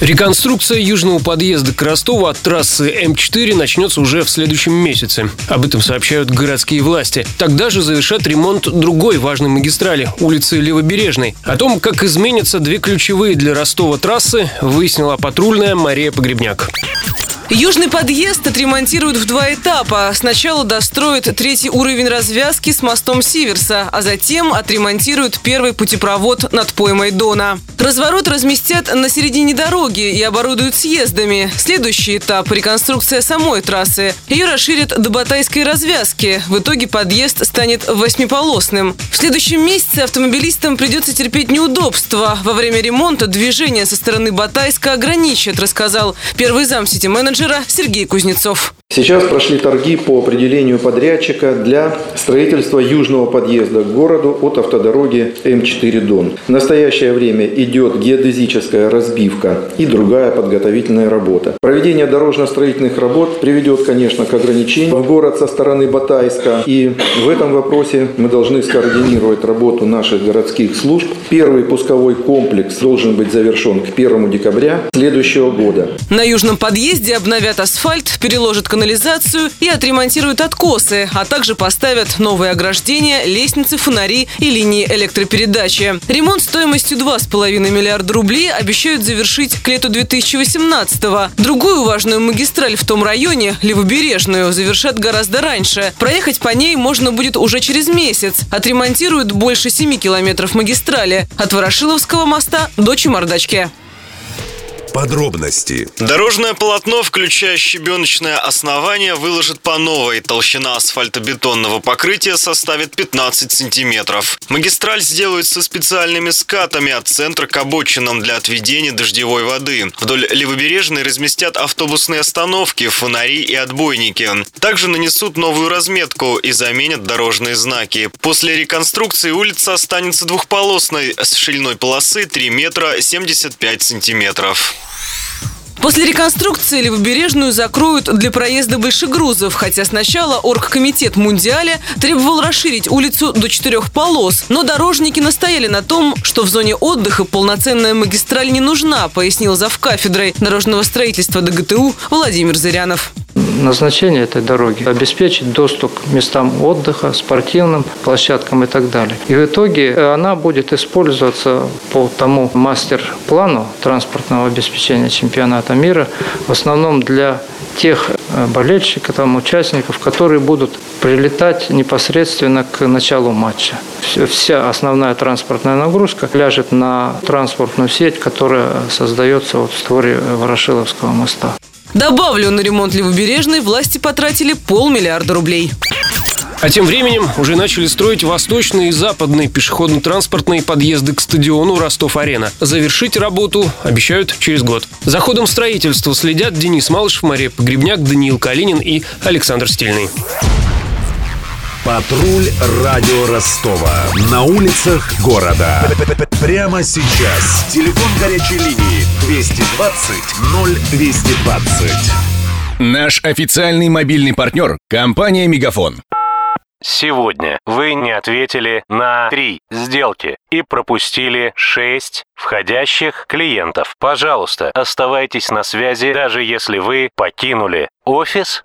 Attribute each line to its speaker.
Speaker 1: Реконструкция южного подъезда к Ростову от трассы М4 начнется уже в следующем месяце. Об этом сообщают городские власти. Тогда же завершат ремонт другой важной магистрали – улицы Левобережной. О том, как изменятся две ключевые для Ростова трассы, выяснила патрульная Мария Погребняк.
Speaker 2: Южный подъезд отремонтируют в два этапа. Сначала достроят третий уровень развязки с мостом Сиверса, а затем отремонтируют первый путепровод над поймой Дона. Разворот разместят на середине дороги и оборудуют съездами. Следующий этап – реконструкция самой трассы. Ее расширят до Батайской развязки. В итоге подъезд станет восьмиполосным. В следующем месяце автомобилистам придется терпеть неудобства. Во время ремонта движение со стороны Батайска ограничат, рассказал первый зам сити-менеджер менеджера Сергей Кузнецов.
Speaker 3: Сейчас прошли торги по определению подрядчика для строительства южного подъезда к городу от автодороги М4 Дон. В настоящее время идет геодезическая разбивка и другая подготовительная работа. Проведение дорожно-строительных работ приведет, конечно, к ограничению в город со стороны Батайска. И в этом вопросе мы должны скоординировать работу наших городских служб. Первый пусковой комплекс должен быть завершен к 1 декабря следующего года.
Speaker 2: На южном подъезде обновят асфальт, переложат канализацию канализацию и отремонтируют откосы, а также поставят новые ограждения, лестницы, фонари и линии электропередачи. Ремонт стоимостью 2,5 миллиарда рублей обещают завершить к лету 2018-го. Другую важную магистраль в том районе, Левобережную, завершат гораздо раньше. Проехать по ней можно будет уже через месяц. Отремонтируют больше 7 километров магистрали от Ворошиловского моста до Чемордачки.
Speaker 4: Подробности.
Speaker 5: Дорожное полотно, включая щебеночное основание, выложит по новой. Толщина асфальтобетонного покрытия составит 15 сантиметров. Магистраль сделают со специальными скатами от центра к обочинам для отведения дождевой воды. Вдоль левобережной разместят автобусные остановки, фонари и отбойники. Также нанесут новую разметку и заменят дорожные знаки. После реконструкции улица останется двухполосной с шириной полосы 3 метра 75 сантиметров.
Speaker 2: После реконструкции Левобережную закроют для проезда большегрузов, хотя сначала оргкомитет Мундиаля требовал расширить улицу до четырех полос. Но дорожники настояли на том, что в зоне отдыха полноценная магистраль не нужна, пояснил завкафедрой дорожного строительства ДГТУ Владимир Зырянов
Speaker 6: назначение этой дороги – обеспечить доступ к местам отдыха, спортивным площадкам и так далее. И в итоге она будет использоваться по тому мастер-плану транспортного обеспечения чемпионата мира в основном для тех э, болельщиков, там, участников, которые будут прилетать непосредственно к началу матча. Вся основная транспортная нагрузка ляжет на транспортную сеть, которая создается вот в створе Ворошиловского моста.
Speaker 2: Добавлю, на ремонт Левобережной власти потратили полмиллиарда рублей.
Speaker 1: А тем временем уже начали строить восточные и западные пешеходно-транспортные подъезды к стадиону Ростов-Арена. Завершить работу обещают через год. За ходом строительства следят Денис Малышев, Мария Погребняк, Даниил Калинин и Александр Стильный.
Speaker 4: Патруль радио Ростова. На улицах города. Прямо сейчас. Телефон горячей линии 220 0220.
Speaker 7: Наш официальный мобильный партнер – компания «Мегафон».
Speaker 8: Сегодня вы не ответили на три сделки и пропустили шесть входящих клиентов. Пожалуйста, оставайтесь на связи, даже если вы покинули офис